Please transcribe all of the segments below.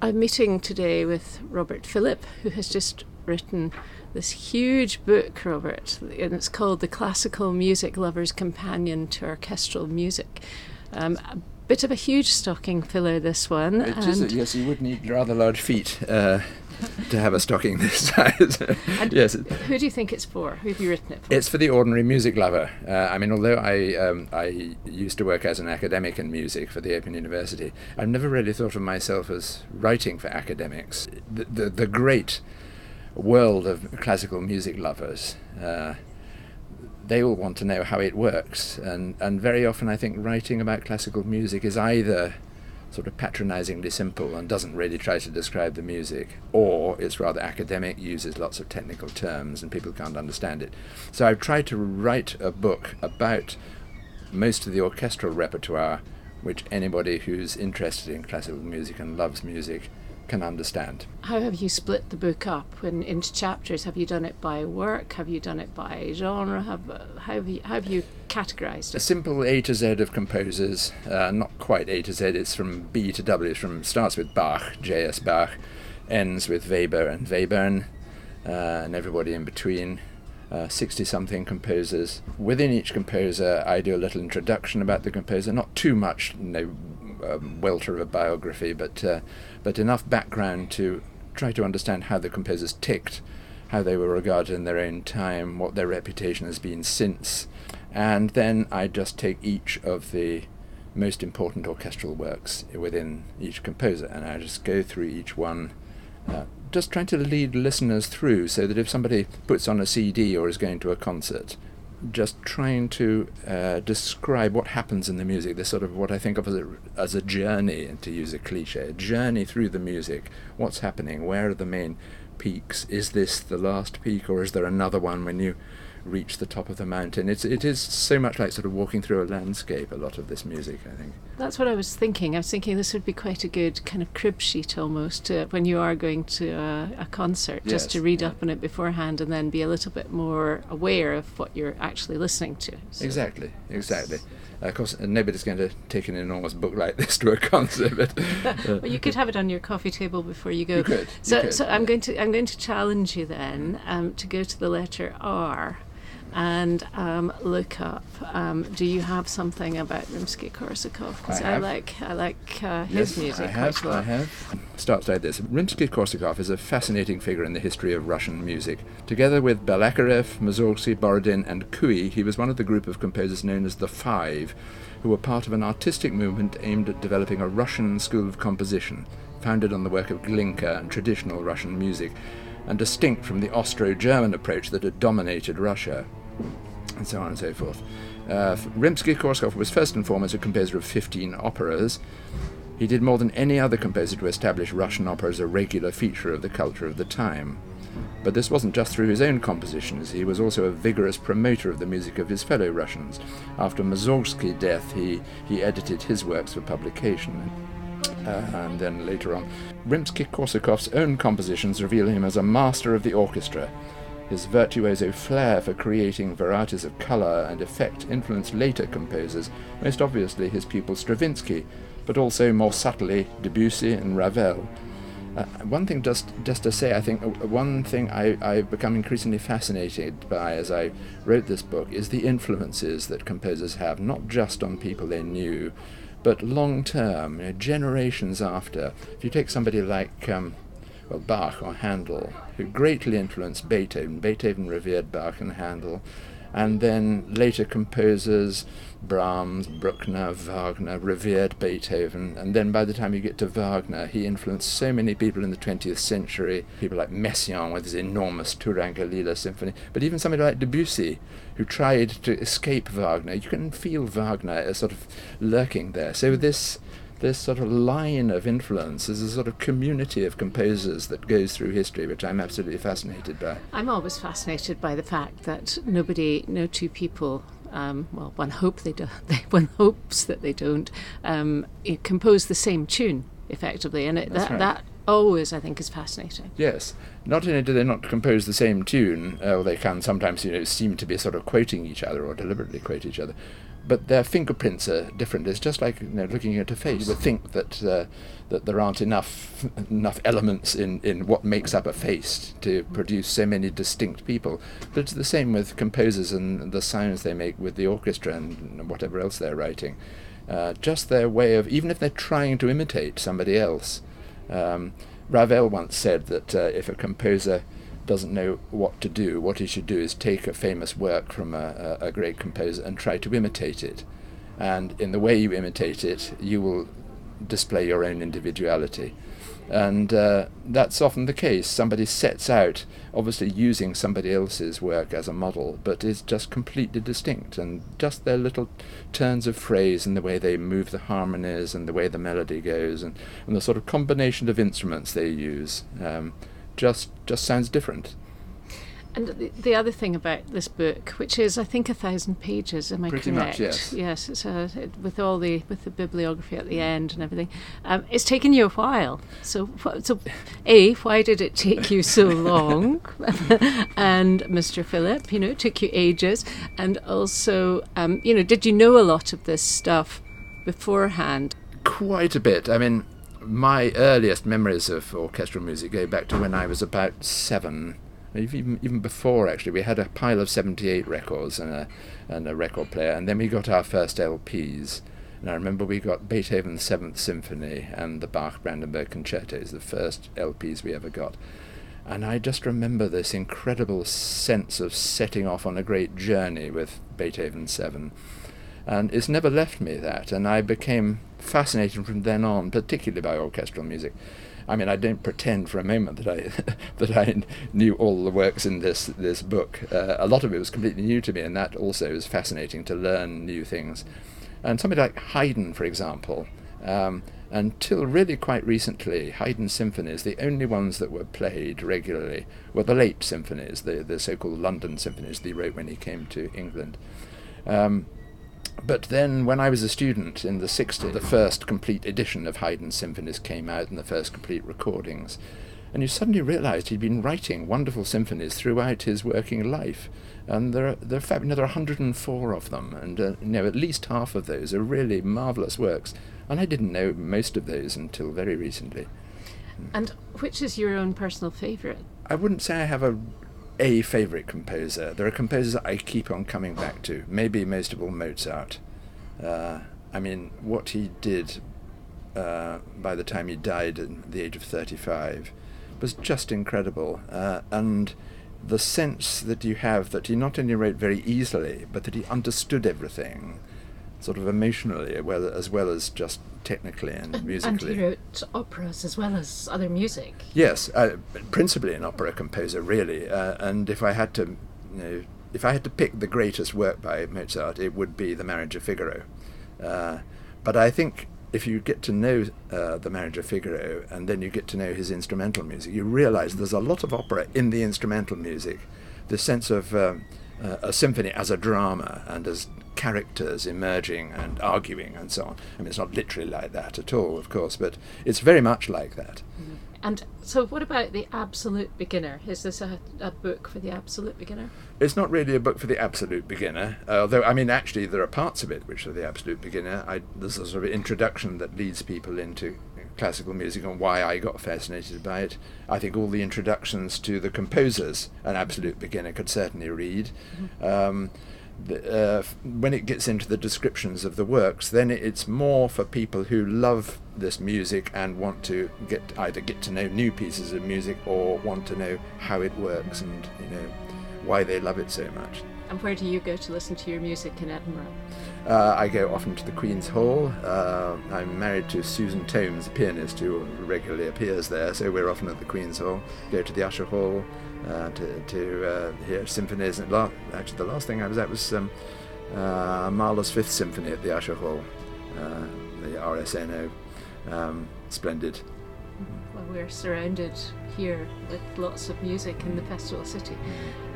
I'm meeting today with Robert Philip, who has just written this huge book, Robert, and it's called The Classical Music Lover's Companion to Orchestral Music. Um, a bit of a huge stocking filler, this one. It is, yes, you would need rather large feet. Uh, to have a stocking this size. yes. Who do you think it's for? Who have you written it for? It's for the ordinary music lover. Uh, I mean, although I um, I used to work as an academic in music for the Open University, I've never really thought of myself as writing for academics. The the, the great world of classical music lovers. Uh, they all want to know how it works, and, and very often I think writing about classical music is either sort of patronizingly simple and doesn't really try to describe the music, or it's rather academic, uses lots of technical terms and people can't understand it. So I've tried to write a book about most of the orchestral repertoire which anybody who's interested in classical music and loves music can understand. How have you split the book up in, into chapters? Have you done it by work? Have you done it by genre? Have, how, have you, how have you categorized it? A simple A to Z of composers, uh, not quite A to Z, it's from B to W, it's from starts with Bach, J.S. Bach, ends with Weber and Webern, uh, and everybody in between. 60 uh, something composers. Within each composer, I do a little introduction about the composer, not too much, you know, um, welter of a biography, but uh, but enough background to try to understand how the composers ticked, how they were regarded in their own time, what their reputation has been since, and then I just take each of the most important orchestral works within each composer, and I just go through each one. Uh, just trying to lead listeners through so that if somebody puts on a CD or is going to a concert, just trying to uh, describe what happens in the music. This sort of what I think of as a, as a journey, to use a cliche, a journey through the music. What's happening? Where are the main peaks? Is this the last peak, or is there another one when you reach the top of the mountain. It's it is so much like sort of walking through a landscape. A lot of this music, I think. That's what I was thinking. I was thinking this would be quite a good kind of crib sheet almost uh, when you are going to a, a concert, yes, just to read yeah. up on it beforehand and then be a little bit more aware of what you're actually listening to. So exactly, exactly. Uh, of course, nobody's going to take an enormous book like this to a concert. But, uh, well, you could have it on your coffee table before you go. You could. So, you could, so I'm going to I'm going to challenge you then um, to go to the letter R and um, look up. Um, do you have something about Rimsky-Korsakov? Because I, I, like I like uh, his yes, music. I have. Well. I have. Starts like this. Rimsky-Korsakov is a fascinating figure in the history of Russian music. Together with Balakirev, Mussorgsky, Borodin, and Cui, he was one of the group of composers known as the Five, who were part of an artistic movement aimed at developing a Russian school of composition, founded on the work of Glinka and traditional Russian music and distinct from the Austro German approach that had dominated Russia and so on and so forth. Uh, Rimsky-Korsakov was first and foremost a composer of 15 operas. He did more than any other composer to establish Russian opera as a regular feature of the culture of the time. But this wasn't just through his own compositions, he was also a vigorous promoter of the music of his fellow Russians. After Mussorgsky's death, he, he edited his works for publication. Uh, and then later on, Rimsky-Korsakov's own compositions reveal him as a master of the orchestra, his virtuoso flair for creating varieties of colour and effect influenced later composers, most obviously his pupil Stravinsky, but also more subtly Debussy and Ravel. Uh, one thing just just to say, I think uh, one thing I, I've become increasingly fascinated by as I wrote this book is the influences that composers have, not just on people they knew, but long term, you know, generations after. If you take somebody like um, well, Bach or Handel, who greatly influenced Beethoven. Beethoven revered Bach and Handel. And then later composers, Brahms, Bruckner, Wagner, revered Beethoven. And then by the time you get to Wagner, he influenced so many people in the 20th century. People like Messiaen with his enormous Turangalila symphony. But even somebody like Debussy, who tried to escape Wagner. You can feel Wagner as sort of lurking there. So this this sort of line of influence is a sort of community of composers that goes through history, which I'm absolutely fascinated by. I'm always fascinated by the fact that nobody, no two people. Um, well, one hope they do. one hopes that they don't um, compose the same tune effectively, and it, that right. that always I think is fascinating. Yes, not only do they not compose the same tune, uh, or they can sometimes you know seem to be sort of quoting each other or deliberately quote each other, but their fingerprints are different. It's just like you know, looking at a face. You would think that uh, that there aren't enough enough elements in, in what makes up a face to produce so many distinct people. But it's the same with composers and the sounds they make with the orchestra and whatever else they're writing. Uh, just their way of, even if they're trying to imitate somebody else. Um, Ravel once said that uh, if a composer doesn't know what to do, what he should do is take a famous work from a, a, great composer and try to imitate it. And in the way you imitate it, you will display your own individuality. And uh, that's often the case. Somebody sets out, obviously using somebody else's work as a model, but is just completely distinct. And just their little turns of phrase and the way they move the harmonies and the way the melody goes and, and the sort of combination of instruments they use um, just, just sounds different. And the, the, other thing about this book, which is I think a thousand pages, am I Pretty correct? Much, yes. Yes, it's a, it, with all the with the bibliography at the end and everything. Um, it's taken you a while. So, so a why did it take you so long? and Mr. Philip, you know, it took you ages. And also, um, you know, did you know a lot of this stuff beforehand? Quite a bit. I mean, my earliest memories of orchestral music go back to when I was about seven even even before actually. We had a pile of 78 records and a and a record player and then we got our first LPs and I remember we got Beethoven's Seventh Symphony and the Bach Brandenburg Concertos the first LPs we ever got. And I just remember this incredible sense of setting off on a great journey with Beethoven 7 and it's never left me that and I became fascinated from then on particularly by orchestral music I mean, I don't pretend for a moment that I that I knew all the works in this this book. Uh, a lot of it was completely new to me, and that also is fascinating to learn new things. And somebody like Haydn, for example, um, until really quite recently, Haydn symphonies, the only ones that were played regularly, were the late symphonies, the the so-called London symphonies that he wrote when he came to England. Um, but then, when I was a student in the 60s, the first complete edition of Haydn's symphonies came out and the first complete recordings. And you suddenly realized he'd been writing wonderful symphonies throughout his working life. And there are, there are, you know, there are 104 of them, and uh, you know, at least half of those are really marvelous works. And I didn't know most of those until very recently. And which is your own personal favorite? I wouldn't say I have a a favorite composer. There are composers I keep on coming back to. Maybe most of all Mozart. Uh, I mean, what he did uh, by the time he died at the age of 35 was just incredible. Uh, and the sense that you have that he not only wrote very easily, but that he understood everything sort of emotionally as well as just technically and, and musically. And he wrote operas as well as other music. Yes, uh, principally an opera composer, really. Uh, and if I had to, you know, if I had to pick the greatest work by Mozart, it would be The Marriage of Figaro. Uh, but I think if you get to know uh, The Marriage of Figaro and then you get to know his instrumental music, you realize there's a lot of opera in the instrumental music. The sense of um, uh, a symphony as a drama and as characters emerging and arguing and so on. I mean, it's not literally like that at all, of course, but it's very much like that. Mm-hmm. And so, what about the absolute beginner? Is this a, a book for the absolute beginner? It's not really a book for the absolute beginner, although, I mean, actually, there are parts of it which are the absolute beginner. I, there's a sort of introduction that leads people into classical music and why I got fascinated by it. I think all the introductions to the composers, an absolute beginner could certainly read. Mm-hmm. Um, uh, when it gets into the descriptions of the works, then it's more for people who love this music and want to get either get to know new pieces of music or want to know how it works and you know why they love it so much. And where do you go to listen to your music in Edinburgh? Uh, I go often to the Queen's Hall. Uh, I'm married to Susan Tomes, a pianist who regularly appears there, so we're often at the Queen's Hall. Go to the Usher Hall uh, to, to uh, hear symphonies. And la- actually, the last thing I was at was um, uh, Mahler's Fifth Symphony at the Usher Hall, uh, the RSNO. Um, splendid. We're surrounded here with lots of music in the festival city.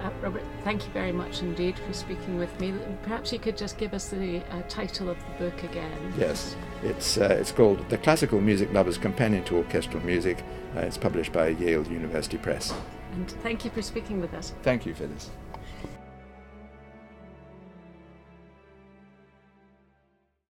Uh, Robert, thank you very much indeed for speaking with me. Perhaps you could just give us the uh, title of the book again. Yes, it's uh, it's called The Classical Music Lover's Companion to Orchestral Music. Uh, it's published by Yale University Press. And thank you for speaking with us. Thank you, Phyllis.